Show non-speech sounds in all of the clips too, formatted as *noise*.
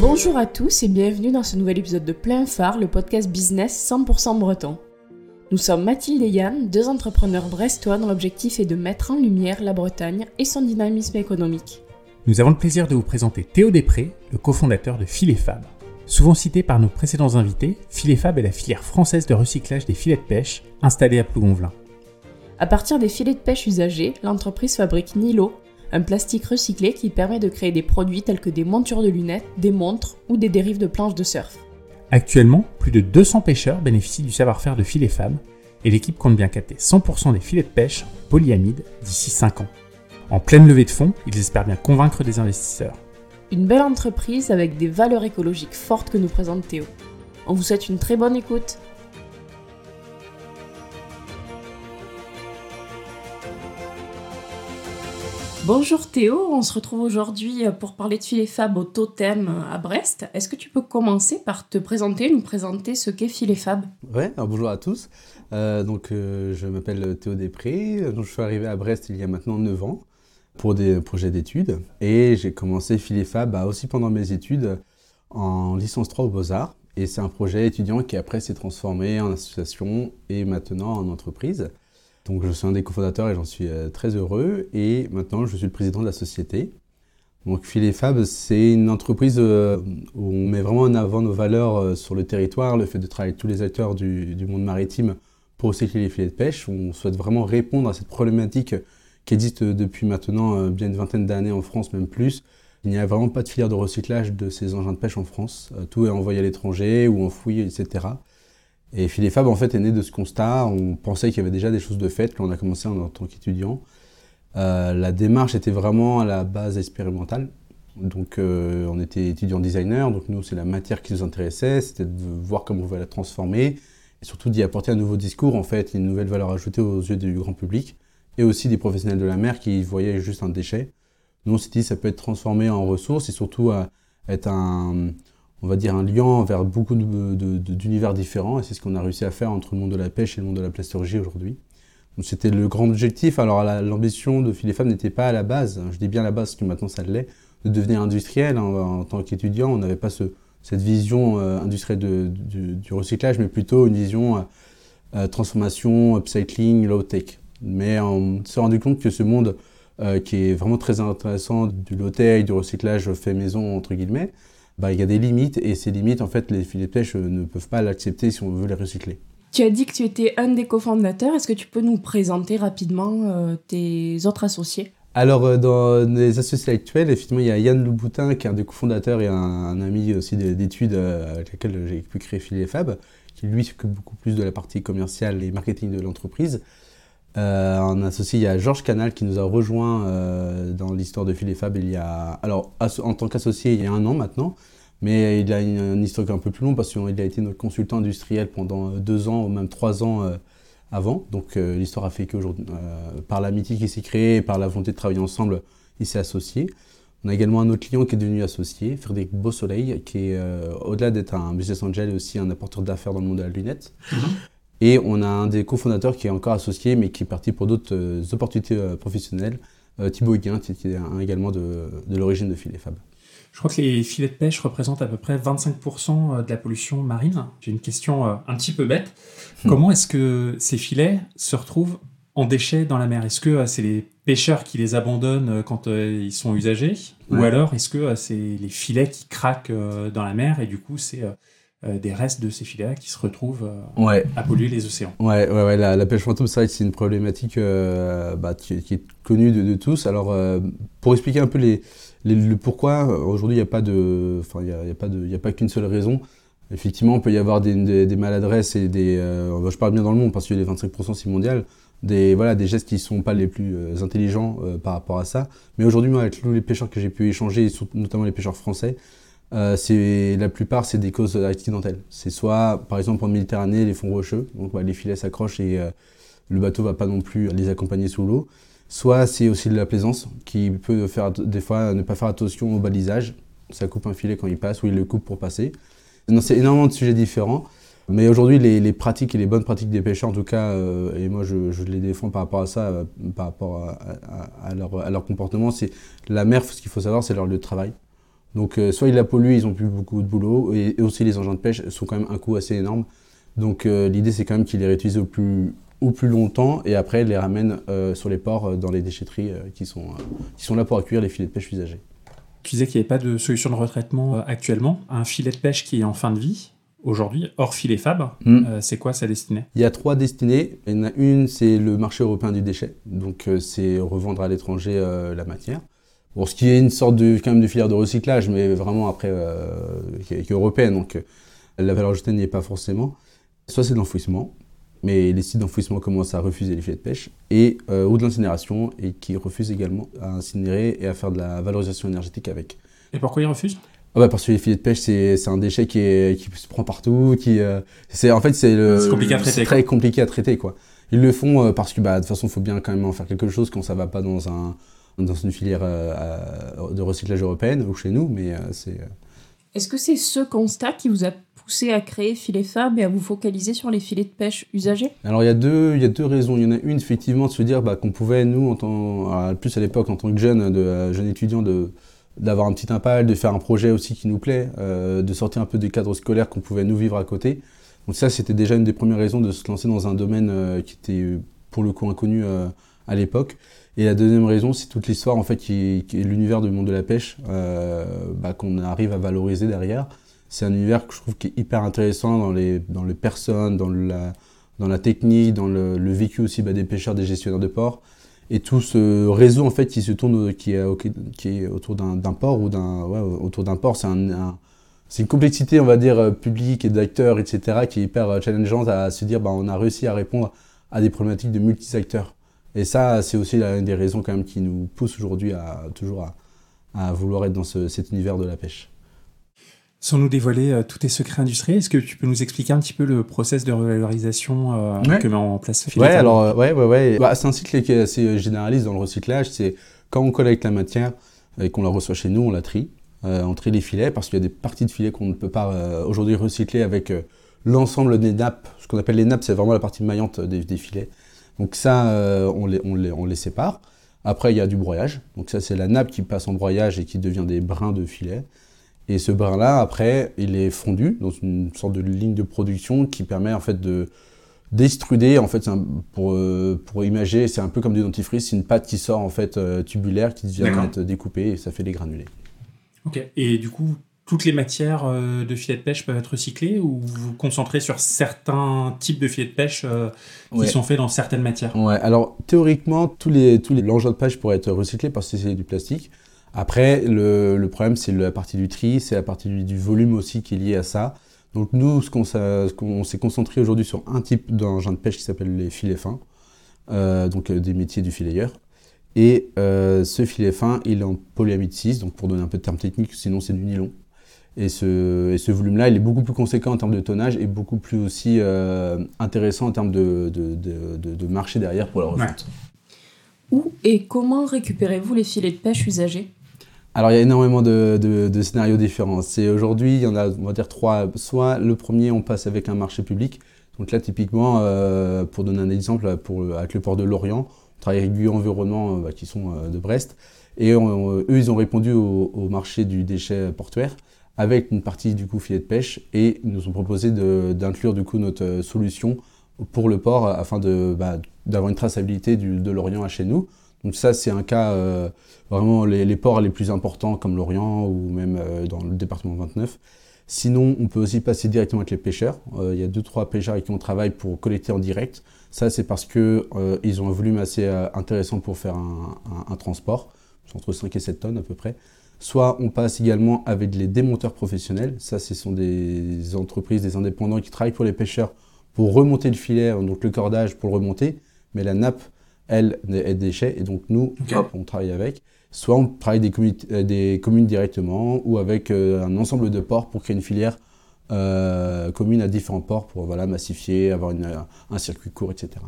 Bonjour à tous et bienvenue dans ce nouvel épisode de Plein Phare, le podcast business 100% breton. Nous sommes Mathilde et Yann, deux entrepreneurs brestois dont l'objectif est de mettre en lumière la Bretagne et son dynamisme économique. Nous avons le plaisir de vous présenter Théo Després, le cofondateur de Filet Fab. Souvent cité par nos précédents invités, Filet Fab est la filière française de recyclage des filets de pêche installée à Plougonvelin. À partir des filets de pêche usagés, l'entreprise fabrique Nilo, un plastique recyclé qui permet de créer des produits tels que des montures de lunettes, des montres ou des dérives de planches de surf. Actuellement, plus de 200 pêcheurs bénéficient du savoir-faire de Filet Fab et l'équipe compte bien capter 100% des filets de pêche en polyamide d'ici 5 ans. En pleine levée de fonds, ils espèrent bien convaincre des investisseurs. Une belle entreprise avec des valeurs écologiques fortes que nous présente Théo. On vous souhaite une très bonne écoute. Bonjour Théo, on se retrouve aujourd'hui pour parler de Filet Fab au Totem à Brest. Est-ce que tu peux commencer par te présenter, nous présenter ce qu'est Filet Fab? Alors bonjour à tous. Euh, donc, euh, je m'appelle Théo Després. Je suis arrivé à Brest il y a maintenant 9 ans pour des projets d'études. Et j'ai commencé Filet Fab bah, aussi pendant mes études en licence 3 aux Beaux-Arts. Et c'est un projet étudiant qui après s'est transformé en association et maintenant en entreprise. Donc je suis un des cofondateurs et j'en suis euh, très heureux. Et maintenant, je suis le président de la société. Donc Filet Fab, c'est une entreprise euh, où on met vraiment en avant nos valeurs euh, sur le territoire, le fait de travailler avec tous les acteurs du, monde maritime pour recycler les filets de pêche. On souhaite vraiment répondre à cette problématique qui existe depuis maintenant bien une vingtaine d'années en France, même plus. Il n'y a vraiment pas de filière de recyclage de ces engins de pêche en France. Tout est envoyé à l'étranger ou enfoui, etc. Et Filet Fab, en fait, est né de ce constat. On pensait qu'il y avait déjà des choses de fait quand on a commencé en, tant qu'étudiant. Euh, la démarche était vraiment à la base expérimentale. Donc, euh, on était étudiant designer. Donc, nous, c'est la matière qui nous intéressait. C'était de voir comment on pouvait la transformer. Et surtout d'y apporter un nouveau discours, en fait, une nouvelle valeur ajoutée aux yeux du grand public. Et aussi des professionnels de la mer qui voyaient juste un déchet. Nous, on s'est dit ça peut être transformé en ressource et surtout être un, on va dire, un lien vers beaucoup d'univers différents. Et c'est ce qu'on a réussi à faire entre le monde de la pêche et le monde de la plasturgie aujourd'hui. C'était le grand objectif. Alors l'ambition de Filet Femmes n'était pas à la base, je dis bien à la base parce que maintenant ça l'est, de devenir industriel. En, tant qu'étudiant, on n'avait pas cette vision euh, industrielle du, recyclage, mais plutôt une vision euh, euh, transformation, upcycling, low-tech. Mais on s'est rendu compte que ce monde qui est vraiment très intéressant, du low-tech, du recyclage fait maison, entre guillemets, bah, il y a des limites et ces limites, en fait, les filets de pêche euh, ne peuvent pas l'accepter si on veut les recycler. Tu as dit que tu étais un des cofondateurs. Est-ce que tu peux nous présenter rapidement euh, tes autres associés? Alors, euh, dans les associés actuels, effectivement, il y a Yann Louboutin, qui est un des cofondateurs et un, ami aussi d'études avec lequel j'ai pu créer Filet Fab, qui lui s'occupe beaucoup plus de la partie commerciale et marketing de l'entreprise. Euh, en associé, il y a Georges Canal qui nous a rejoint euh, dans l'histoire de Filet Fab il y a, alors en tant qu'associé il y a un an maintenant, mais il a une, une histoire un peu plus longue parce qu'il a été notre consultant industriel pendant deux ans ou même trois ans euh, avant. Donc l'histoire a fait qu'aujourd'hui, par l'amitié qui s'est créée, par la volonté de travailler ensemble, il s'est associé. On a également un autre client qui est devenu associé, Frédéric Beausoleil, qui est au-delà d'être un business angel aussi un apporteur d'affaires dans le monde de la lunette. Et on a un des cofondateurs qui est encore associé, mais qui est parti pour d'autres euh, opportunités euh, professionnelles, euh, Thibaut Huguin, qui est également de, l'origine de Filet Fab. Je crois que les filets de pêche représentent à peu près 25% de la pollution marine. J'ai une question un petit peu bête. Hmm. Comment est-ce que ces filets se retrouvent en déchets dans la mer? Est-ce que c'est les pêcheurs qui les abandonnent quand ils sont usagés Ou alors est-ce que c'est les filets qui craquent dans la mer et du coup c'est des restes de ces filets qui se retrouvent euh, à polluer les océans. Ouais, ouais, ouais la, pêche fantôme, c'est c'est une problématique euh, bah, qui, est connue de, tous. Alors, pour expliquer un peu les, le pourquoi, aujourd'hui, il n'y a pas de, enfin, il y a, pas de, il a pas qu'une seule raison. Effectivement, il peut y avoir des, des, maladresses et des, je parle bien dans le monde parce que les 25% c'est mondial, des, voilà, des gestes qui ne sont pas les plus intelligents par rapport à ça. Mais aujourd'hui, moi, avec tous les pêcheurs que j'ai pu échanger, notamment les pêcheurs français, euh, la plupart c'est des causes accidentelles. C'est soit par exemple en Méditerranée les fonds rocheux, donc bah, les filets s'accrochent et euh, le bateau va pas non plus les accompagner sous l'eau. Soit c'est aussi de la plaisance qui peut faire des fois ne pas faire attention au balisage. Ça coupe un filet quand il passe ou il le coupe pour passer. C'est énormément de sujets différents. Mais aujourd'hui, les, pratiques et les bonnes pratiques des pêcheurs, en tout cas, euh, et moi je, les défends par rapport à ça, par rapport à leur comportement, c'est la mer, ce qu'il faut savoir, c'est leur lieu de travail. Donc soit ils la polluent, ils ont plus beaucoup de boulot, et, aussi les engins de pêche sont quand même un coût assez énorme. Donc l'idée c'est quand même qu'ils les réutilisent au plus, au plus longtemps et après les ramènent sur les ports dans les déchetteries qui, sont, qui sont là pour accueillir les filets de pêche usagés. Tu disais qu'il n'y avait pas de solution de retraitement actuellement. Un filet de pêche qui est en fin de vie, aujourd'hui, hors filet Fab. Hmm. Euh, c'est quoi sa destinée? Il y a trois destinées. Il y en a une, c'est le marché européen du déchet. Donc, euh, c'est revendre à l'étranger euh, la matière. Bon, ce qui est une sorte de, quand même de filière de recyclage, mais vraiment après, qui est, européenne. Donc, la valeur ajoutée n'y est pas forcément. Soit c'est de l'enfouissement, mais les sites d'enfouissement commencent à refuser les filets de pêche, et, ou de l'incinération, et qui refusent également à incinérer et à faire de la valorisation énergétique avec. Et pourquoi ils refusent? Ah bah parce que les filets de pêche, c'est un déchet qui, est, qui se prend partout. Qui, euh, c'est en fait, c'est très compliqué à traiter. Quoi. Ils le font euh, parce que bah, de toute façon, il faut bien quand même en faire quelque chose quand ça va pas dans, un, dans une filière euh, de recyclage européenne ou chez nous. Mais c'est. Est-ce que c'est ce constat qui vous a poussé à créer Filet Fab et à vous focaliser sur les filets de pêche usagés? Alors il y, a deux, il y a deux raisons. Il y en a une, effectivement, de se dire bah, qu'on pouvait, nous, en tant, plus à l'époque, en tant que jeune, de, jeune étudiant, de d'avoir un petit impact, de faire un projet aussi qui nous plaît, euh, de sortir un peu des cadres scolaires qu'on pouvait nous vivre à côté. Donc ça, c'était déjà une des premières raisons de se lancer dans un domaine euh, qui était pour le coup inconnu euh, à l'époque. Et la deuxième raison, c'est toute l'histoire en fait qui, est l'univers du monde de la pêche bah, qu'on arrive à valoriser derrière. C'est un univers que je trouve qui est hyper intéressant dans les, dans les personnes, dans la, dans la technique, dans le, le vécu aussi bah, des pêcheurs, des gestionnaires de port et tout ce réseau en fait qui se tourne qui est, qui est autour d'un port ou d'un ouais, autour d'un port c'est un, une complexité on va dire euh, publique et d'acteurs etc qui est hyper euh, challengeante à se dire bah, on a réussi à répondre à des problématiques de multi acteurs et ça c'est aussi l'une des raisons quand même qui nous pousse aujourd'hui à toujours à, à, vouloir être dans ce, cet univers de la pêche sans nous dévoiler euh, tous tes secrets industriels, est-ce que tu peux nous expliquer un petit peu le process de revalorisation euh, que met en place Philippe Ouais, alors, euh, ouais, ouais, ouais. Bah, c'est un cycle qui est assez généraliste dans le recyclage. C'est quand on collecte la matière et qu'on la reçoit chez nous, on la trie. on trie les filets parce qu'il y a des parties de filets qu'on ne peut pas aujourd'hui recycler avec l'ensemble des nappes. Ce qu'on appelle les nappes, c'est vraiment la partie maillante des, des filets. Donc ça, on les, on, les, on les sépare. Après, il y a du broyage. Donc ça, c'est la nappe qui passe en broyage et qui devient des brins de filets. Et ce brin-là, après, il est fondu dans une sorte de ligne de production qui permet en fait de d'extruder. En fait, pour, euh, pour imager, c'est un peu comme du dentifrice, c'est une pâte qui sort en fait euh, tubulaire qui vient être découpée et ça fait des granulés. Ok. Et du coup, toutes les matières euh, de filets de pêche peuvent être recyclées ou vous vous concentrez sur certains types de filets de pêche qui sont faits dans certaines matières? Ouais. Alors théoriquement, tous les tous les de pêche pourraient être recyclés parce que c'est du plastique. Après, le, problème, c'est la partie du tri, c'est la partie du, volume aussi qui est liée à ça. Donc nous, ce qu'on s'est concentré aujourd'hui sur un type d'engin de pêche qui s'appelle les filets fins, euh, donc euh, des métiers du filayeur. Et euh, ce filet fin, il est en polyamide 6, donc pour donner un peu de termes techniques, sinon c'est du nylon. Et ce, et ce volume-là, il est beaucoup plus conséquent en termes de tonnage et beaucoup plus aussi intéressant en termes de, de, marché derrière pour la revente. Où et comment récupérez-vous les filets de pêche usagés? Alors il y a énormément de, scénarios différents. C'est aujourd'hui, il y en a, on va dire trois. Soit le premier, on passe avec un marché public. Donc là, typiquement, euh, pour donner un exemple, pour, avec le port de Lorient, on travaille avec Guy Environnement, euh, bah, qui sont euh, de Brest. Et eux, ils ont répondu au, marché du déchet portuaire avec une partie du coup filet de pêche et ils nous ont proposé d'inclure du coup notre solution pour le port afin bah, d'avoir une traçabilité de l'Orient à chez nous. Donc ça, c'est un cas, euh, vraiment les, ports les plus importants comme l'Orient ou même euh, dans le département 29. Sinon, on peut aussi passer directement avec les pêcheurs. Euh, il y a deux, trois pêcheurs avec qui on travaille pour collecter en direct. Ça, c'est parce qu'ils ont un volume assez intéressant pour faire un, transport, entre 5 et 7 tonnes à peu près. Soit on passe également avec les démonteurs professionnels. Ça, ce sont des entreprises, des indépendants qui travaillent pour les pêcheurs pour remonter le filet, donc le cordage pour le remonter. Mais la nappe, elle, est déchets. Et donc, nous, on travaille avec. Soit on travaille des, communes, euh, des communes directement ou avec euh, un ensemble de ports pour créer une filière euh, commune à différents ports pour voilà, massifier, avoir une, un circuit court, etc.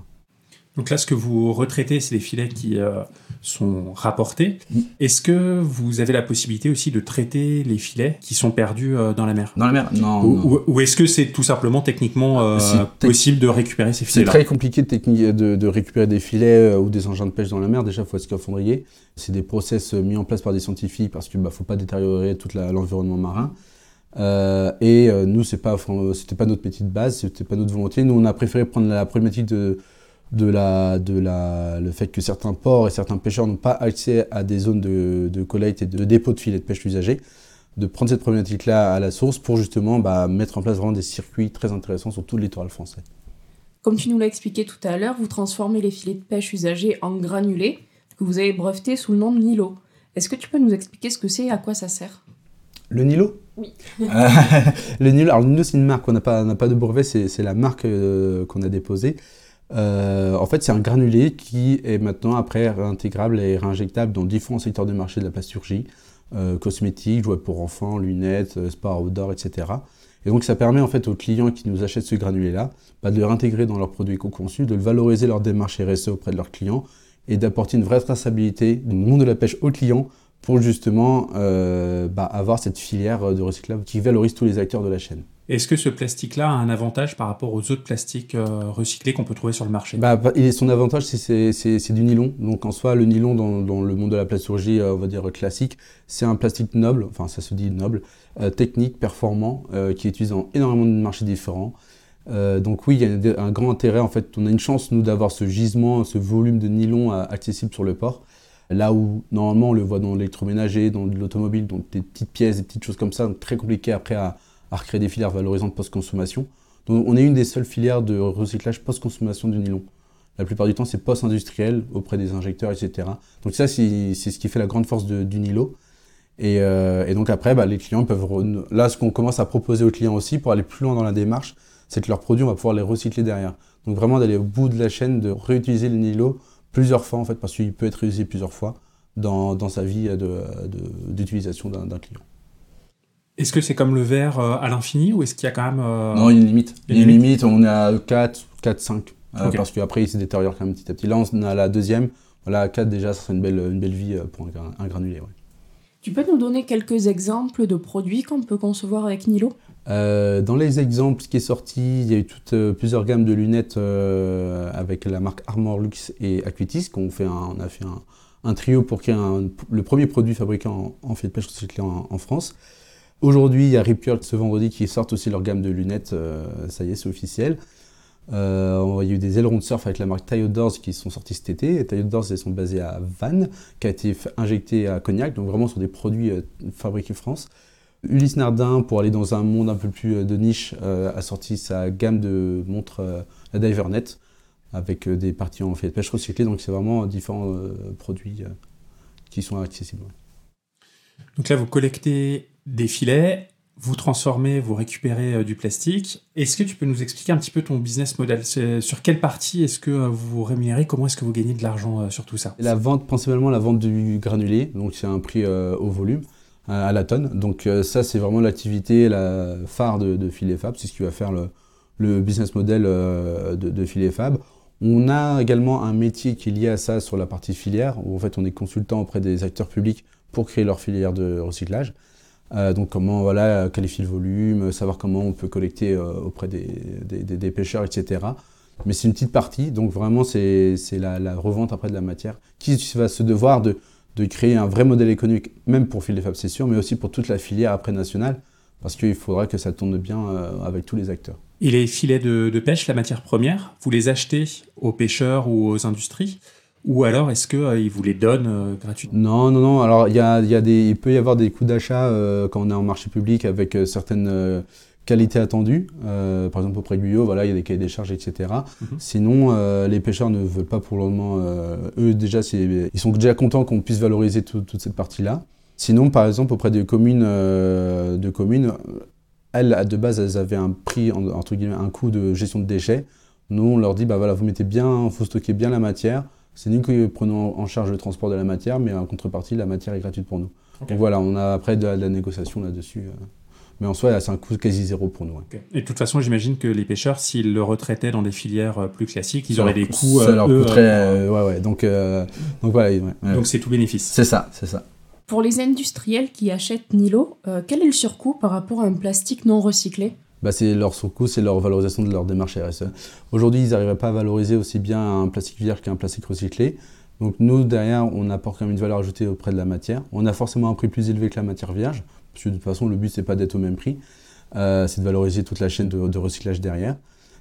Donc là, ce que vous retraitez, c'est les filets qui euh, sont rapportés. Mm. Est-ce que vous avez la possibilité aussi de traiter les filets qui sont perdus euh, dans la mer? Dans la mer? Non. Ou, non. ou- ou est-ce que c'est tout simplement techniquement euh, C'est possible de récupérer ces C'est filets-là? très compliqué de, techni- de- de récupérer des filets ou des engins de pêche dans la mer. Déjà, il faut être scaphandrier. C'est des process mis en place par des scientifiques parce qu'il ne faut pas détériorer tout l'environnement marin. Euh, et euh, nous, c'est pas, c'était pas notre de base, c'était pas notre volonté. Nous, on a préféré prendre la problématique de, de, la, de la, le fait que certains ports et certains pêcheurs n'ont pas accès à des zones de, de collecte et de dépôt de filets de pêche usagés, de prendre cette problématique-là à la source pour justement bah, mettre en place vraiment des circuits très intéressants sur tout le littoral français. Comme tu nous l'as expliqué tout à l'heure, vous transformez les filets de pêche usagés en granulés que vous avez brevetés sous le nom de Nilo. Est-ce que tu peux nous expliquer ce que c'est et à quoi ça sert? Le Nilo? Oui. Euh, *laughs* le Nilo, alors le Nilo c'est une marque, on n'a pas, on pas de brevet, c'est c'est la marque euh, qu'on a déposée. Euh, en fait, c'est un granulé qui est maintenant après réintégrable et réinjectable dans différents secteurs de marché de la plasturgie, euh, cosmétiques, jouets pour enfants, lunettes, euh, sport outdoor, etc. Et donc ça permet en fait aux clients qui nous achètent ce granulé-là bah, de le réintégrer dans leurs produits co-conçus, de le valoriser leur démarche RSE auprès de leurs clients et d'apporter une vraie traçabilité du monde de la pêche aux clients pour justement euh, bah, avoir cette filière de recyclable qui valorise tous les acteurs de la chaîne. Est-ce que ce plastique-là a un avantage par rapport aux autres plastiques euh, recyclés qu'on peut trouver sur le marché? Bah, bah, son avantage, c'est- du nylon. Donc en soi, le nylon dans, dans le monde de la plasturgie, euh, on va dire classique, c'est un plastique noble, enfin ça se dit noble, euh, technique, performant, qui est utilisé dans énormément de marchés différents. Donc oui, il y a un grand intérêt. En fait, on a une chance, nous, d'avoir ce gisement, ce volume de nylon accessible sur le port. Là où, normalement, on le voit dans l'électroménager, dans l'automobile, donc des petites pièces, des petites choses comme ça, très compliqué après à, à recréer des filières valorisantes post-consommation. Donc on est une des seules filières de recyclage post-consommation du nylon. La plupart du temps, c'est post-industriel auprès des injecteurs, etc. Donc ça, c'est ce qui fait la grande force du Nilo. Et, euh, et donc après, bah, les clients peuvent... Là, ce qu'on commence à proposer aux clients aussi, pour aller plus loin dans la démarche, c'est que leurs produits, on va pouvoir les recycler derrière. Donc vraiment d'aller au bout de la chaîne, de réutiliser le Nilo plusieurs fois, en fait, parce qu'il peut être réutilisé plusieurs fois dans, sa vie d'utilisation d'un client. Est-ce que c'est comme le verre euh, à l'infini ou est-ce qu'il y a quand même... euh, Non, il y a une limite. il y a une une limite, on est à 4, 4, 5. euh, Ok. Parce qu'après, il se détériore quand même petit à petit. Là, on a la deuxième. Voilà, à 4 déjà, ça serait une belle, une belle vie euh, pour un, gra- un granulé. ouais. Tu peux nous donner quelques exemples de produits qu'on peut concevoir avec Nilo? Euh, dans les exemples, ce qui est sorti, il y a eu toutes, euh, plusieurs gammes de lunettes euh, avec la marque Armor Lux et Aquitis. qu'on fait un- on a fait un, un trio pour créer un- le premier produit fabriqué en, en fil de pêche recyclé en, en France. Aujourd'hui, il y a Rip Curl ce vendredi qui sortent aussi leur gamme de lunettes. euh, ça y est, c'est officiel. Euh, il y a eu des ailerons de surf avec la marque Tyodors qui sont sortis cet été. Et Tyodors, elles sont basées à Vannes, qui a été injecté à Cognac, donc vraiment sur des produits euh, fabriqués France. Ulysse Nardin, pour aller dans un monde un peu plus euh, de niche, a sorti sa gamme de montres, la DiverNet, avec des parties en fait de pêche recyclée. Donc c'est vraiment différents produits qui sont accessibles. Donc là, vous collectez des filets, vous transformez, vous récupérez euh, du plastique. Est-ce que tu peux nous expliquer un petit peu ton business model? C'est- Sur quelle partie est-ce que euh, vous vous rémunérez? Comment est-ce que vous gagnez de l'argent euh, sur tout ça? La vente, principalement la vente du granulé, donc c'est un prix euh, au volume, euh, à la tonne. Donc euh, ça, c'est vraiment l'activité la phare de, de Filet Fab, c'est ce qui va faire le, business model euh, de, de Filet Fab. On a également un métier qui est lié à ça sur la partie filière, où en fait on est consultant auprès des acteurs publics pour créer leur filière de recyclage. Euh, donc comment voilà, qualifier le volume, savoir comment on peut collecter euh, auprès des, des- pêcheurs, etc. Mais c'est une petite partie, donc vraiment c'est c'est la, la revente après de la matière qui va se devoir de, de créer un vrai modèle économique, même pour Filet Fab c'est sûr, mais aussi pour toute la filière après nationale, parce qu'il faudra que ça tourne bien euh, avec tous les acteurs. Et les filets de, de pêche, la matière première, vous les achetez aux pêcheurs ou aux industries? Ou alors est-ce qu'ils vous les donnent euh, gratuitement? Non, non, non. Alors, il, y a, y a des, il peut y avoir des coûts d'achat euh, quand on est en marché public avec euh, certaines euh, qualités attendues. Euh, par exemple, auprès de Guyot, voilà, il y a des cahiers des charges, etc. Mhm. Sinon, euh, les pêcheurs ne veulent pas pour le moment. euh, eux, déjà, ils sont déjà contents qu'on puisse valoriser tout- toute cette partie-là. Sinon, par exemple, auprès des communes, euh, de communes, euh, elles, de base, elles avaient un prix, en- entre guillemets, un coût de gestion de déchets. Nous, on leur dit, bah voilà, vous mettez bien, vous stockez bien la matière. C'est nous qui prenons en charge le transport de la matière, mais en contrepartie, la matière est gratuite pour nous. Donc voilà, on a après de la, de la négociation là-dessus euh, Mais en soi, c'est un coût quasi zéro pour nous. Et de toute façon, j'imagine que les pêcheurs, s'ils le retraitaient dans des filières plus classiques, ils auraient des coûts. Ça leur coûterait. ouais, ouais. Donc, donc voilà. Donc c'est tout bénéfice. C'est ça, c'est ça. Pour les industriels qui achètent Nilo, quel est le surcoût par rapport à un plastique non recyclé? Bah, c'est leur surcoût, c'est leur valorisation de leur démarche RSE. Aujourd'hui, ils n'arriveraient pas à valoriser aussi bien un plastique vierge qu'un plastique recyclé. Donc nous, derrière, on apporte quand même une valeur ajoutée auprès de la matière. On a forcément un prix plus élevé que la matière vierge, parce que de toute façon, le but, c'est pas d'être au même prix, euh, c'est de valoriser toute la chaîne de recyclage derrière.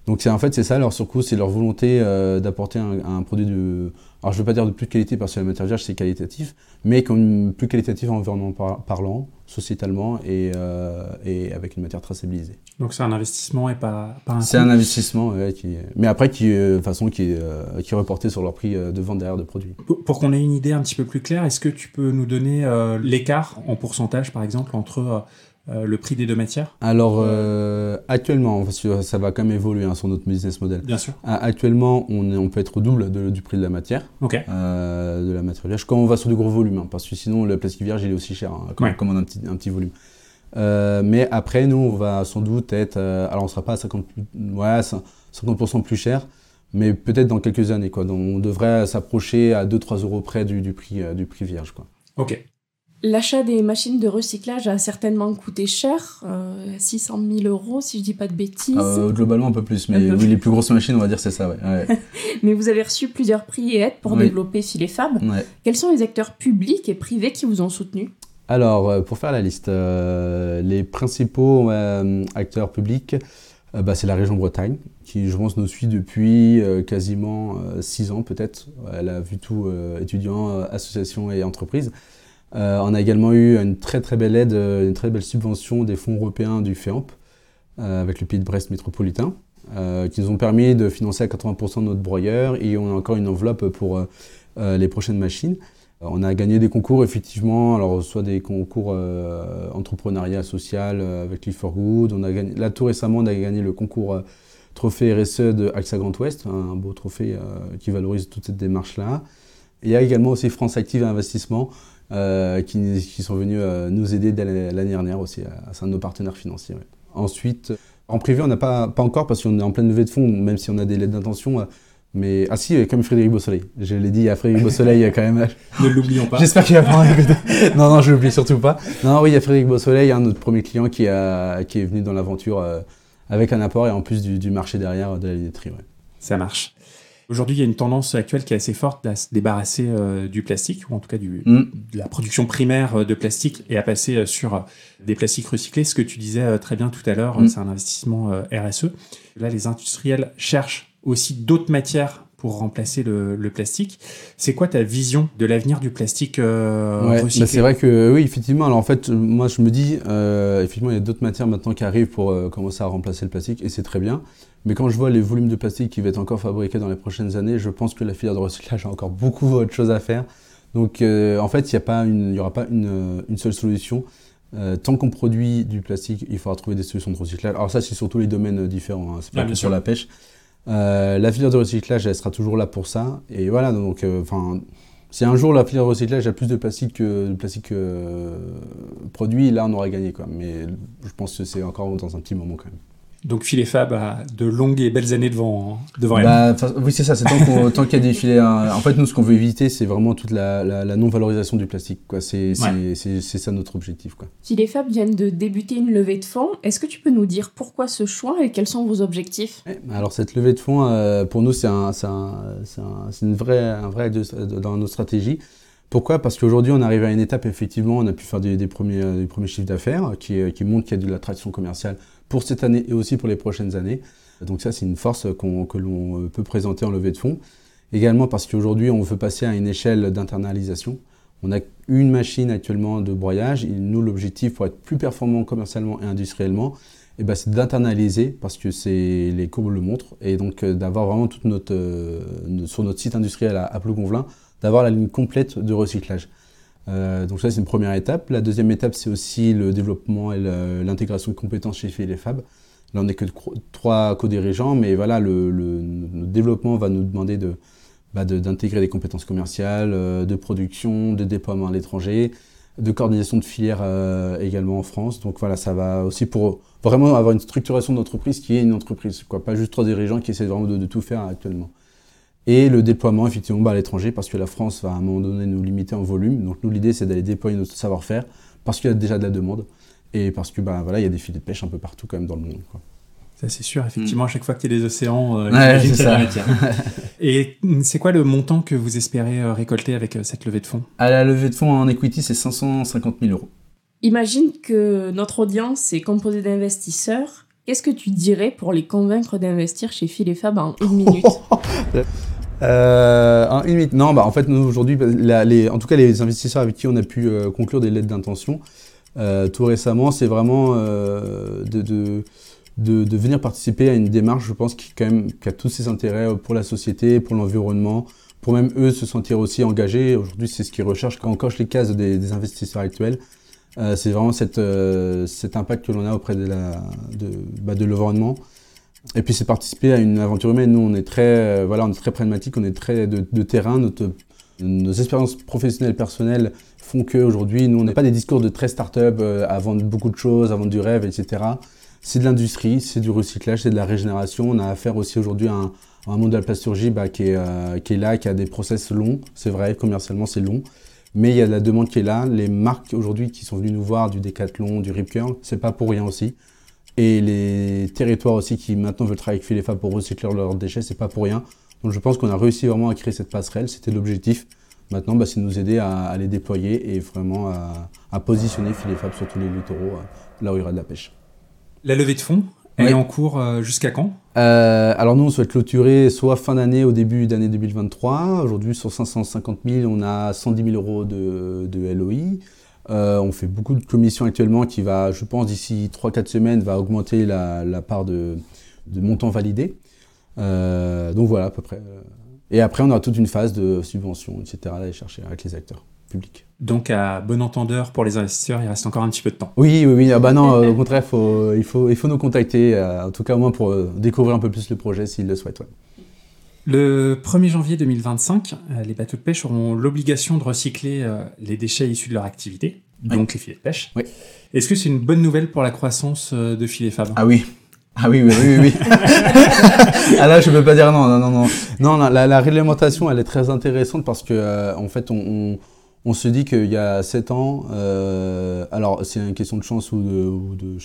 Donc en fait c'est ça leur surcoût, c'est leur volonté euh, d'apporter un, produit de, alors je veux pas dire de plus qualité parce que la matière vierge c'est qualitatif, mais comme plus qualitatif environnement parlant, sociétalement et, euh, et, avec une matière traçabilisée. Donc c'est un investissement et pas, pas un C'est un investissement, qui, mais après qui euh, de façon qui qui est reporté sur leur prix de vente derrière de produits. Pour, qu'on ait une idée un petit peu plus claire, est-ce que tu peux nous donner l'écart en pourcentage par exemple entre euh, le prix des deux matières Alors, euh, actuellement, parce que ça va quand même évoluer hein, sur notre business model. Bien sûr. Ah, actuellement, on, on peut être au double du prix de la matière. Ok. Euh, de la matière vierge, quand on va sur du gros volume, hein, parce que sinon, le plastique vierge, il est aussi cher, hein, comme, on a un petit, un petit volume. mais après, nous, on va sans doute être. alors, on ne sera pas à 50%, ouais, 50 plus cher, mais peut-être dans quelques années. Quoi. Donc, on devrait s'approcher à 2-3 euros près du, du, prix, du prix vierge. Quoi. Ok. L'achat des machines de recyclage a certainement coûté cher, 600 euh, 000 euros si je dis pas de bêtises. Euh, globalement un peu plus, mais oui, les plus grosses machines, on va dire c'est ça. Ouais. *laughs* mais vous avez reçu plusieurs prix et aides pour développer Filet Fab. Quels sont les acteurs publics et privés qui vous ont soutenu? Alors, euh, pour faire la liste, les principaux acteurs publics, bah, c'est la région Bretagne, qui je pense nous suit depuis quasiment 6 ans peut-être. Elle a vu tout étudiants, associations et entreprises. Euh, on a également eu une très très belle aide, euh, une très belle subvention des fonds européens du FEAMP euh, avec le Pays de Brest métropolitain qui nous ont permis de financer à 80% notre broyeur et on a encore une enveloppe pour les prochaines machines. On a gagné des concours, effectivement, alors soit des concours entrepreneuriat social avec Live for Good. On a gagné, là, tout récemment, on a gagné le concours trophée RSE de AXA Grand Ouest, un beau trophée qui valorise toute cette démarche-là. Il y a également aussi France Active Investissement, euh, qui, sont venus euh, nous aider dès l'année dernière aussi. C'est un de nos partenaires financiers. Ensuite, en privé, on n'a pas, pas encore parce qu'on est en pleine levée de fonds, même si on a des lettres d'intention. Euh, mais, ah si, comme Frédéric Beausoleil. Je l'ai dit à Frédéric Beausoleil quand même. *laughs* ne l'oublions pas. J'espère qu'il va écouter. non, non, je l'oublie surtout pas. Non, oui, il y a Frédéric Beausoleil, un notre premier client qui, a, qui est venu dans l'aventure avec un apport et en plus du, marché derrière de la linetterie. Ça marche. Aujourd'hui, il y a une tendance actuelle qui est assez forte à se débarrasser euh, du plastique, ou en tout cas du, mm. de la production primaire euh, de plastique, et à passer euh, sur des plastiques recyclés. Ce que tu disais très bien tout à l'heure, mm. c'est un investissement RSE. Là, les industriels cherchent aussi d'autres matières pour remplacer le, plastique. C'est quoi ta vision de l'avenir du plastique euh, recyclé bah, C'est vrai que oui, effectivement. Alors en fait, moi je me dis, effectivement, il y a d'autres matières maintenant qui arrivent pour commencer à remplacer le plastique, et c'est très bien. Mais quand je vois les volumes de plastique qui vont être encore fabriqués dans les prochaines années, je pense que la filière de recyclage a encore beaucoup *laughs* d'autres choses à faire. Donc euh, en fait, il n'y aura pas une, une, seule solution. Euh, tant qu'on produit du plastique, il faudra trouver des solutions de recyclage. Alors ça, c'est sur tous les domaines différents, hein. c'est pas que sur la pêche. Euh, la filière de recyclage, elle sera toujours là pour ça. Et voilà, donc, enfin, si un jour la filière de recyclage a plus de plastique que de plastique produit, là, on aura gagné, quoi. Mais je pense que c'est encore dans un petit moment quand même. Donc Filet Fab a de longues et belles années devant, devant bah, Oui, c'est ça. C'est tant, qu'il y a des filets. Hein. En fait, nous, ce qu'on veut éviter, c'est vraiment toute la, non-valorisation du plastique. C'est ça notre objectif. Quoi. Filet Fab vient de débuter une levée de fonds. Est-ce que tu peux nous dire pourquoi ce choix et quels sont vos objectifs? Alors, cette levée de fonds, euh, pour nous, c'est un, un, une vraie, un vrai dans notre stratégie. Pourquoi? Parce qu'aujourd'hui, on arrive à une étape, effectivement, on a pu faire des, premiers, des premiers chiffres d'affaires qui, qui montrent qu'il y a de l'attraction commerciale pour cette année et aussi pour les prochaines années. Donc ça, c'est une force que l'on peut présenter en levée de fonds. Également parce qu'aujourd'hui, on veut passer à une échelle d'internalisation. On a une machine actuellement de broyage. Nous, l'objectif pour être plus performant commercialement et industriellement, eh ben, c'est d'internaliser parce que les courbes le montrent. Et donc euh, d'avoir vraiment toute notre, euh, sur notre site industriel à, à Plougonvelin, d'avoir la ligne complète de recyclage. Euh, donc ça, c'est une première étape. La deuxième étape, c'est aussi le développement et l'intégration de compétences chez et Fab. Là, on n'est que trois co-dirigeants, mais voilà, le, développement va nous demander bah, d'intégrer des compétences commerciales, euh, de production, de déploiement à l'étranger, de coordination de filières également en France. Donc voilà, ça va aussi pour vraiment avoir une structuration d'entreprise qui est une entreprise, quoi. Pas juste trois dirigeants qui essaient vraiment de, tout faire actuellement. Et le déploiement, effectivement, bah, à l'étranger, parce que la France va à un moment donné nous limiter en volume. Donc nous, l'idée, c'est d'aller déployer notre savoir-faire, parce qu'il y a déjà de la demande, et parce que bah, voilà, il y a des filets de pêche un peu partout quand même dans le monde. Quoi. Ça, c'est sûr. Effectivement, à chaque fois qu'il y a des océans, euh, ouais, c'est ça. *laughs* Et c'est quoi le montant que vous espérez euh, récolter avec euh, cette levée de fonds? À la levée de fonds en equity, c'est 550 000 euros. Imagine que notre audience est composée d'investisseurs. Qu'est-ce que tu dirais pour les convaincre d'investir chez Phil et Fab en une minute? *laughs* en une minute. Non, bah en fait, nous aujourd'hui, en tout cas, les investisseurs avec qui on a pu conclure des lettres d'intention tout récemment, c'est vraiment de de, venir participer à une démarche, je pense, qui, quand même, qui a tous ses intérêts pour la société, pour l'environnement, pour même eux se sentir aussi engagés. Aujourd'hui, c'est ce qu'ils recherchent quand on coche les cases des, investisseurs actuels. Euh, c'est vraiment euh, cet impact que l'on a auprès de, de, bah, de l'environnement. Et puis c'est participer à une aventure humaine. Nous, on est très, euh, voilà, on est très pragmatique, on est très de, terrain. Nos expériences professionnelles, personnelles font qu'aujourd'hui, nous, on n'est pas des discours de très start-up à vendre beaucoup de choses, à vendre du rêve, etc c'est de l'industrie, c'est du recyclage, c'est de la régénération. On a affaire aussi aujourd'hui à un, monde de la plasturgie bah, qui, est, euh, qui, est, là, qui a des process longs. C'est vrai, commercialement, c'est long. Mais il y a de la demande qui est là. Les marques aujourd'hui qui sont venues nous voir, du Decathlon, du Rip Curl, c'est pas pour rien aussi. Et les territoires aussi qui maintenant veulent travailler avec Filefa pour recycler leurs déchets, c'est pas pour rien. Donc je pense qu'on a réussi vraiment à créer cette passerelle, c'était l'objectif. Maintenant, bah, c'est de nous aider à, les déployer et vraiment à, positionner Filefab sur tous les littoraux, euh, là où il y aura de la pêche. La levée de fonds, elle est en cours euh, jusqu'à quand? Euh, Alors nous, on souhaite clôturer soit fin d'année, au début d'année 2023. Aujourd'hui, sur 550 000, on a 110 000 euros de, LOI. Euh, on fait beaucoup de commissions actuellement qui va, je pense, d'ici 3-4 semaines, va augmenter la, part de, de montants validés. donc voilà, à peu près. Et après, on aura toute une phase de subvention, etc., à aller chercher avec les acteurs publics. Donc, à bon entendeur, pour les investisseurs, il reste encore un petit peu de temps. Oui, oui, oui. Ah bah non, au contraire, faut, il, faut, il faut nous contacter, euh, en tout cas au moins pour euh, découvrir un peu plus le projet s'ils le souhaitent. Le 1er janvier 2025, euh, les bateaux de pêche auront l'obligation de recycler les déchets issus de leur activité, donc les filets de pêche. Oui. Est-ce que c'est une bonne nouvelle pour la croissance de filets Fab Ah oui, ah oui, oui, oui, oui. *laughs* ah là, je peux pas dire non, non, non, non. Non, la, réglementation, elle est très intéressante parce que, en fait, on, on se dit qu'il y a 7 ans, euh, alors c'est une question de chance ou de...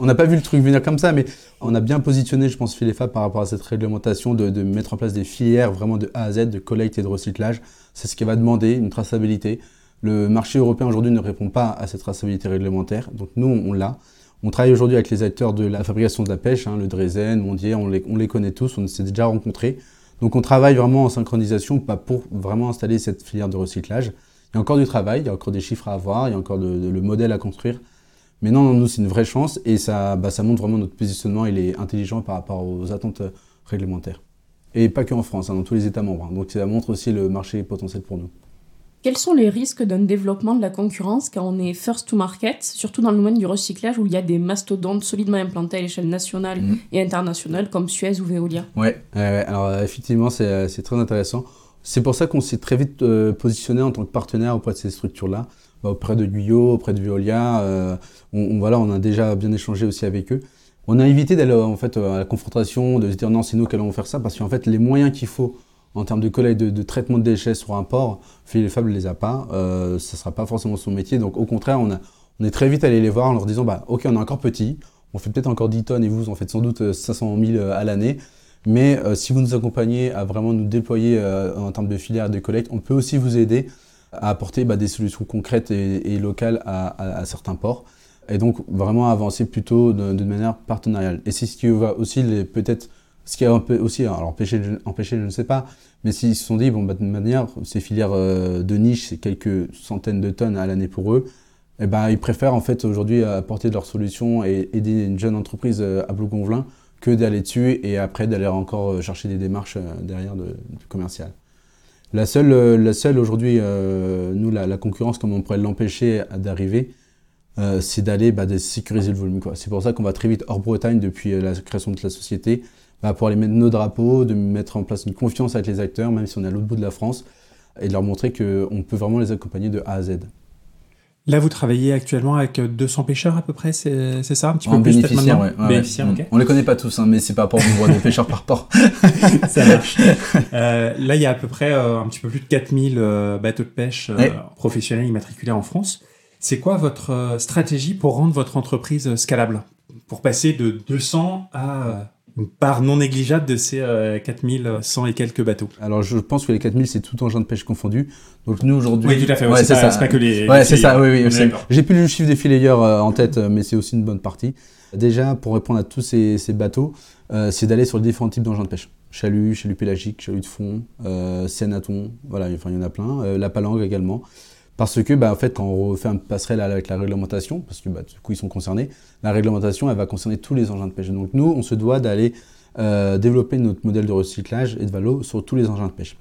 on n'a pas vu le truc venir comme ça, mais on a bien positionné, je pense, Filefa par rapport à cette réglementation de, mettre en place des filières vraiment de A à Z, de collecte et de recyclage. C'est ce qui va demander une traçabilité. Le marché européen aujourd'hui ne répond pas à cette traçabilité réglementaire, donc nous, on, l'a. On travaille aujourd'hui avec les acteurs de la fabrication de la pêche, hein, le Drezen, Mondier, on on les connaît tous, on s'est déjà rencontrés. Donc on travaille vraiment en synchronisation pour vraiment installer cette filière de recyclage. Il y a encore du travail, il y a encore des chiffres à avoir, il y a encore le modèle à construire. Mais non, non nous, c'est une vraie chance et ça, bah, ça montre vraiment notre positionnement, il est intelligent par rapport aux attentes réglementaires. Et pas qu'en France, hein, dans tous les États membres. Hein. Donc ça montre aussi le marché potentiel pour nous. Quels sont les risques d'un développement de la concurrence quand on est first to market, surtout dans le domaine du recyclage où il y a des mastodontes solidement implantés à l'échelle nationale mmh. et internationale comme Suez ou Veolia? Ouais, alors effectivement c'est très intéressant. C'est pour ça qu'on s'est très vite euh, positionné en tant que partenaire auprès de ces structures-là, bah, auprès de Guyot, auprès de Veolia. Euh, on, voilà, on a déjà bien échangé aussi avec eux. On a évité d'aller en fait à la confrontation, de se dire non, c'est nous qui allons faire ça, parce qu'en fait, les moyens qu'il faut en termes de collecte, de, traitement de déchets sur un port, Philippe Fable ne les a pas. Euh, ça ne sera pas forcément son métier. Donc, au contraire, on, a, on est très vite allé les voir en leur disant bah, Ok, on est encore petit, on fait peut-être encore 10 tonnes et vous en faites sans doute 500 000 à l'année. Mais euh, si vous nous accompagnez à vraiment nous déployer euh, en termes de filière de collecte, on peut aussi vous aider à apporter bah, des solutions concrètes et, locales à, certains ports. Et donc vraiment avancer plutôt de, manière partenariale. Et c'est ce qui va aussi peut-être, ce qui a un peu aussi, alors empêché, empêché je ne sais pas, mais s'ils se sont dit, bon, bah, de manière, ces filières euh, de niche, c'est quelques centaines de tonnes à l'année pour eux, eh ben, ils préfèrent en fait aujourd'hui apporter leurs solutions et aider une jeune entreprise à Blou-Gonvelin d'aller dessus et après d'aller encore euh, chercher des démarches euh, derrière de, commercial. La seule, euh, la seule aujourd'hui, nous, la, concurrence, comme on pourrait l'empêcher d'arriver, c'est d'aller bah, sécuriser le volume. C'est pour ça qu'on va très vite hors Bretagne depuis la création de la société, bah, pour aller mettre nos drapeaux, de mettre en place une confiance avec les acteurs, même si on est à l'autre bout de la France, et de leur montrer qu'on peut vraiment les accompagner de A à Z. Là, vous travaillez actuellement avec 200 pêcheurs à peu près, c'est c'est ça Un petit peu En plus bénéficiaire, ouais. On les connaît pas tous, hein, mais c'est par rapport au nombre de pêcheurs par port. *laughs* Ça marche. *laughs* Euh, là, il y a à peu près euh, un petit peu plus de 4000 euh, bateaux de pêche euh, professionnels immatriculés en France. C'est quoi votre euh, stratégie pour rendre votre entreprise euh, scalable? Pour passer de 200 à euh, une part non négligeable de ces euh, 4100 et quelques bateaux Alors je pense que les 4000 c'est tout engin de pêche confondu. Donc nous aujourd'hui. Oui, tout à fait. ouais, Ouais, c'est pas, ça. c'est pas que les. Ouais, c'est ça, oui, oui. J'ai plus le chiffre des fileyeurs euh, en tête, euh, mais c'est aussi une bonne partie. Déjà, pour répondre à tous ces, ces bateaux, euh, c'est d'aller sur les différents types d'engins de pêche. Chalut, chalut pélagique, chalut de fond, euh, thon, voilà, enfin, il y en a plein. Euh, la palangue également. Parce que, bah, en fait, quand on refait un passerelle avec la réglementation, parce que bah, du coup, ils sont concernés, la réglementation, elle va concerner tous les engins de pêche. Donc nous, on se doit d'aller euh, développer notre modèle de recyclage et de valo sur tous les engins de pêche.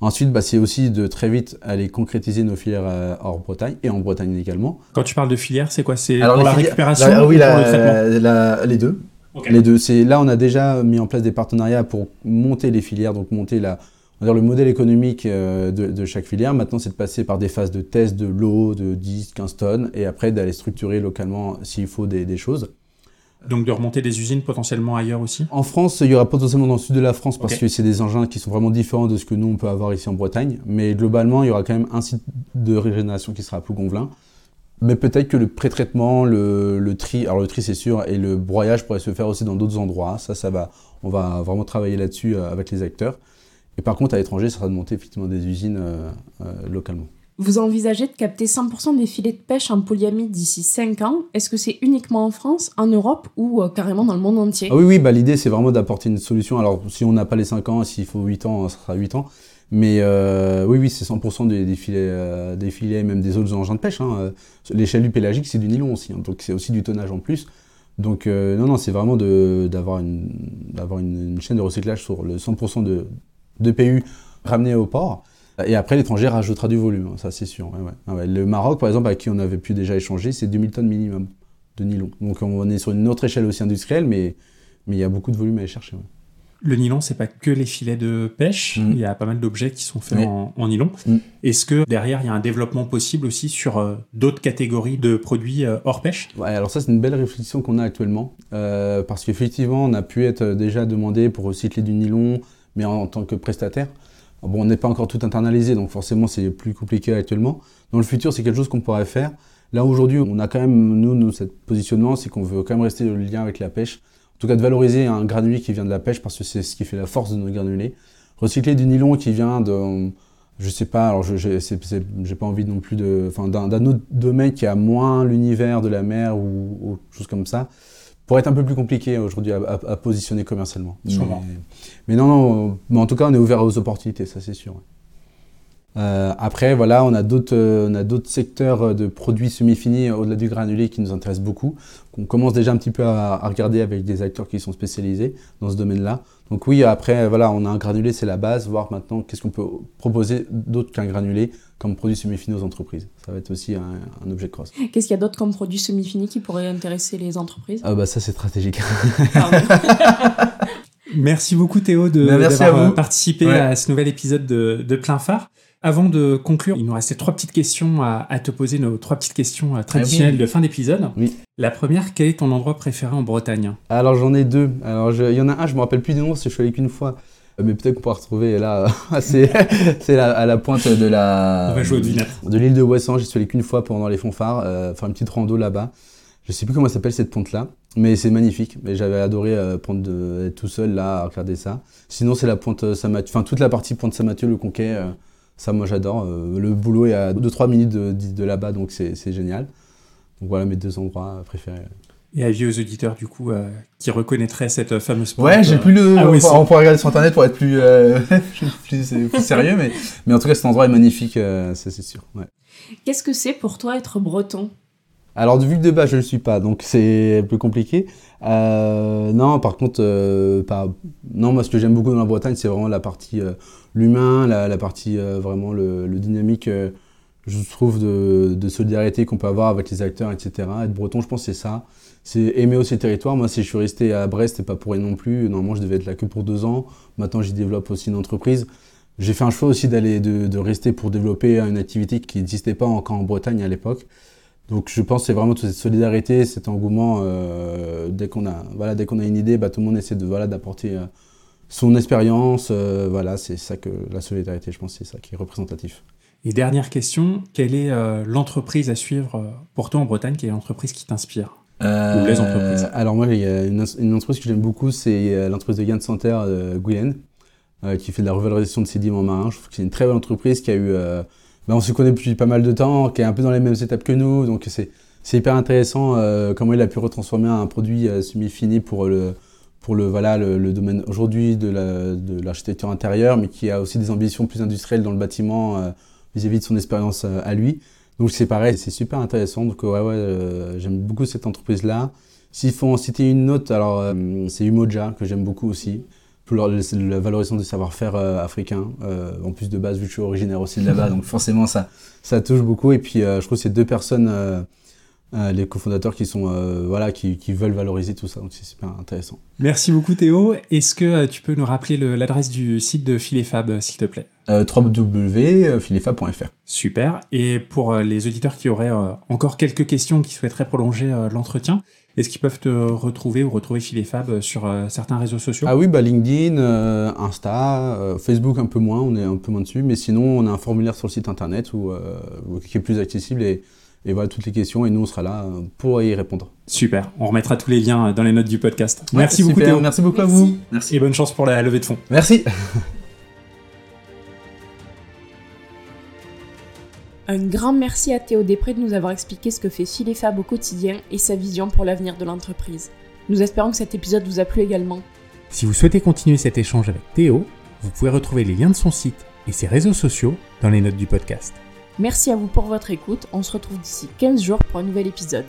Ensuite, bah, c'est aussi de très vite aller concrétiser nos filières euh, hors Bretagne et en Bretagne également. Quand tu parles de filière, c'est quoi? C'est pour la filières- récupération la- oui, pour la- le la- les deux. Les deux. C'est là, on a déjà mis en place des partenariats pour monter les filières, donc monter la, on va dire le modèle économique euh, de, de chaque filière. Maintenant, c'est de passer par des phases de test de l'eau de 10, 15 tonnes, et après d'aller structurer localement s'il faut des, des choses. Donc de remonter des usines potentiellement ailleurs aussi? En France, il y aura potentiellement dans le sud de la France parce que c'est des engins qui sont vraiment différents de ce que nous on peut avoir ici en Bretagne. Mais globalement, il y aura quand même un site de régénération qui sera à Plougonvelin. Mais peut-être que le pré-traitement, le, le tri, alors le tri c'est sûr, et le broyage pourrait se faire aussi dans d'autres endroits. Ça, ça va, on va vraiment travailler là-dessus euh, avec les acteurs. Et par contre, à l'étranger, ça sera de monter effectivement des usines euh, euh, localement. Vous envisagez de capter 100% des filets de pêche en polyamide d'ici 5 ans. Est-ce que c'est uniquement en France, en Europe ou euh, carrément dans le monde entier? Ah oui, oui, bah, l'idée c'est vraiment d'apporter une solution. Alors si on n'a pas les 5 ans, s'il faut 8 ans, ça sera 8 ans. Mais euh, oui, oui, c'est 100% des, des filets, euh, des filets, et même des autres engins de pêche. hein. Les chaluts pélagiques, c'est du nylon aussi, hein, donc c'est aussi du tonnage en plus. Donc non, non, c'est vraiment d'avoir une, une, une chaîne de recyclage sur le 100% de, de PU ramené au port. Et après, l'étranger rajoutera du volume, hein, ça c'est sûr. ouais, ouais. Ah ouais. Le Maroc, par exemple, avec qui on avait pu déjà échanger, c'est 2000 tonnes minimum de nylon. Donc on est sur une autre échelle aussi industrielle, mais mais il y a beaucoup de volume à aller chercher. Le nylon, c'est pas que les filets de pêche. Mm. Il y a pas mal d'objets qui sont faits Oui. en, en nylon. Mm. Est-ce que derrière, il y a un développement possible aussi sur euh, d'autres catégories de produits euh, hors pêche? Ouais, alors ça, c'est une belle réflexion qu'on a actuellement. euh, parce qu'effectivement, on a pu être déjà demandé pour recycler du nylon, mais en, tant que prestataire. Bon, on n'est pas encore tout internalisé, donc forcément, c'est plus compliqué actuellement. Dans le futur, c'est quelque chose qu'on pourrait faire. Là, aujourd'hui, on a quand même, nous, notre positionnement, c'est qu'on veut quand même rester le lien avec la pêche. En tout cas, de valoriser un granulé qui vient de la pêche, parce que c'est ce qui fait la force de nos granulés. Recycler du nylon qui vient de, je sais pas, alors je j'ai pas envie non plus de, enfin d'un autre domaine qui a moins l'univers de la mer ou, ou choses comme ça, pourrait être un peu plus compliqué aujourd'hui à, à- à positionner commercialement. Mais, non, non, mais en tout cas on est ouvert aux opportunités, ça c'est sûr. Euh, après, voilà, on a d'autres, euh, on a d'autres secteurs euh, de produits semi-finis euh, au-delà du granulé qui nous intéressent beaucoup. qu'on commence déjà un petit peu à, à regarder avec des acteurs qui sont spécialisés dans ce domaine-là. Donc oui, après, voilà, on a un granulé, c'est la base. Voir maintenant qu'est-ce qu'on peut proposer d'autre qu'un granulé comme produit semi-fini aux entreprises. Ça va être aussi un, un objet de cross. Qu'est-ce qu'il y a d'autre comme produit semi-fini qui pourrait intéresser les entreprises? Ah bah ça c'est stratégique. *laughs* Merci beaucoup Théo de- merci d'avoir euh, participé Ouais. à ce nouvel épisode de, de Plein Phare. Avant de conclure, il nous restait trois petites questions à, à te poser, nos trois petites questions euh, traditionnelles oui. de fin d'épisode. Oui. La première, quel est ton endroit préféré en Bretagne? Alors j'en ai deux. Alors je- il y en a un, je me rappelle plus du nom, parce que je suis allé qu'une fois. Euh, Mais peut-être qu'on pourra retrouver là. *laughs* c'est à la pointe de la. On va jouer au devinette. De l'île de Ouessant, j'y suis allé qu'une fois pendant les fanfares, euh, faire une petite rando là-bas. Je sais plus comment elle s'appelle cette pointe-là, mais c'est magnifique. Mais j'avais adoré euh, prendre de, être tout seul là à regarder ça. Sinon c'est la pointe Saint-Mathieu, enfin toute la partie pointe Saint-Mathieu, le Conquet. euh, ça moi j'adore. Le boulot est à 2-3 minutes de, de là-bas, donc c'est génial. Donc voilà mes deux endroits préférés. Et avis aux auditeurs, du coup, euh, qui reconnaîtraient cette fameuse Ouais, pointe, j'ai euh, plus le. Ah on, oui, pourra, c'est- on pourra regarder sur internet pour être plus, euh, *laughs* plus, plus sérieux, mais, mais en tout cas, cet endroit est magnifique, euh, ça c'est sûr. ouais. Qu'est-ce que c'est pour toi être breton? Alors, vu que de base je le suis pas, donc c'est plus compliqué. Euh, non, par contre, euh, pas- non, moi ce que j'aime beaucoup dans la Bretagne, c'est vraiment la partie euh, l'humain, la, la partie euh, vraiment le, le dynamique, euh, je trouve, de, de solidarité qu'on peut avoir avec les acteurs, etc. Être breton, je pense, que c'est ça. C'est aimer aussi le territoire. Moi, si je suis resté à Brest, c'est pas pour rien non plus. Normalement, je devais être là que pour deux ans. Maintenant, j'y développe aussi une entreprise. J'ai fait un choix aussi d'aller de, rester pour développer une activité qui n'existait pas encore en Bretagne à l'époque. Donc je pense que c'est vraiment toute cette solidarité, cet engouement. euh, dès qu'on a, voilà, dès qu'on a une idée, bah, tout le monde essaie de voilà d'apporter euh, son expérience. euh, voilà, c'est ça que la solidarité, je pense, c'est ça qui est représentatif. Et dernière question, quelle est l'entreprise à suivre pour toi en Bretagne? Quelle est l'entreprise qui t'inspire? Ou les entreprises. Euh, Alors moi, il y a une, une entreprise que j'aime beaucoup, c'est euh, l'entreprise de Yann Santer euh, qui fait de la revalorisation de sédiments marins. Je trouve que c'est une très belle entreprise qui a eu... bah, on se connaît depuis pas mal de temps, qui est un peu dans les mêmes étapes que nous, donc c'est c'est hyper intéressant euh, comment il a pu retransformer un produit euh, semi-fini pour le pour le voilà le, le domaine aujourd'hui de la- de l'architecture intérieure, mais qui a aussi des ambitions plus industrielles dans le bâtiment euh, vis-à-vis de son expérience à lui. Donc c'est pareil, c'est super intéressant. Donc ouais, ouais, euh, j'aime beaucoup cette entreprise-là. S'il faut en citer une autre, alors euh, c'est Umoja que j'aime beaucoup aussi. Pour la valorisation du savoir-faire euh, africain. En plus de base, vu que je suis originaire aussi de là-bas, *laughs* donc forcément ça, ça touche beaucoup. Et puis je trouve que c'est deux personnes, euh, les cofondateurs, qui sont euh, voilà, qui, qui veulent valoriser tout ça. Donc c'est super intéressant. Merci beaucoup Théo. Est-ce que euh, tu peux nous rappeler le- l'adresse du site de Philefab, euh, s'il te plaît? Www.filefa.fr. Super. Et pour les auditeurs qui auraient encore quelques questions, qui souhaiteraient prolonger l'entretien, est-ce qu'ils peuvent te retrouver ou retrouver Philefab euh, sur certains réseaux sociaux? Ah oui, bah LinkedIn, Insta, Facebook un peu moins, on est un peu moins dessus, mais sinon on a un formulaire sur le site internet où- qui est plus accessible et, et voilà toutes les questions et nous on sera là euh, pour y répondre. Super. On remettra tous les liens euh, dans les notes du podcast. Merci beaucoup Théo. Merci beaucoup à vous. Merci. Et bonne chance pour la levée de fonds. Merci. *laughs* Un grand merci à Théo Després de nous avoir expliqué ce que fait Philefab au quotidien et sa vision pour l'avenir de l'entreprise. Nous espérons que cet épisode vous a plu également. Si vous souhaitez continuer cet échange avec Théo, vous pouvez retrouver les liens de son site et ses réseaux sociaux dans les notes du podcast. Merci à vous pour votre écoute, on se retrouve d'ici 15 jours pour un nouvel épisode.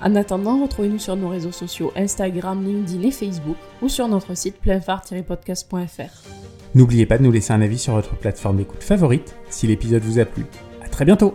En attendant, retrouvez-nous sur nos réseaux sociaux Instagram, LinkedIn et Facebook ou sur notre site pleinphare-podcast.fr. N'oubliez pas de nous laisser un avis sur votre plateforme d'écoute favorite si l'épisode vous a plu. À très bientôt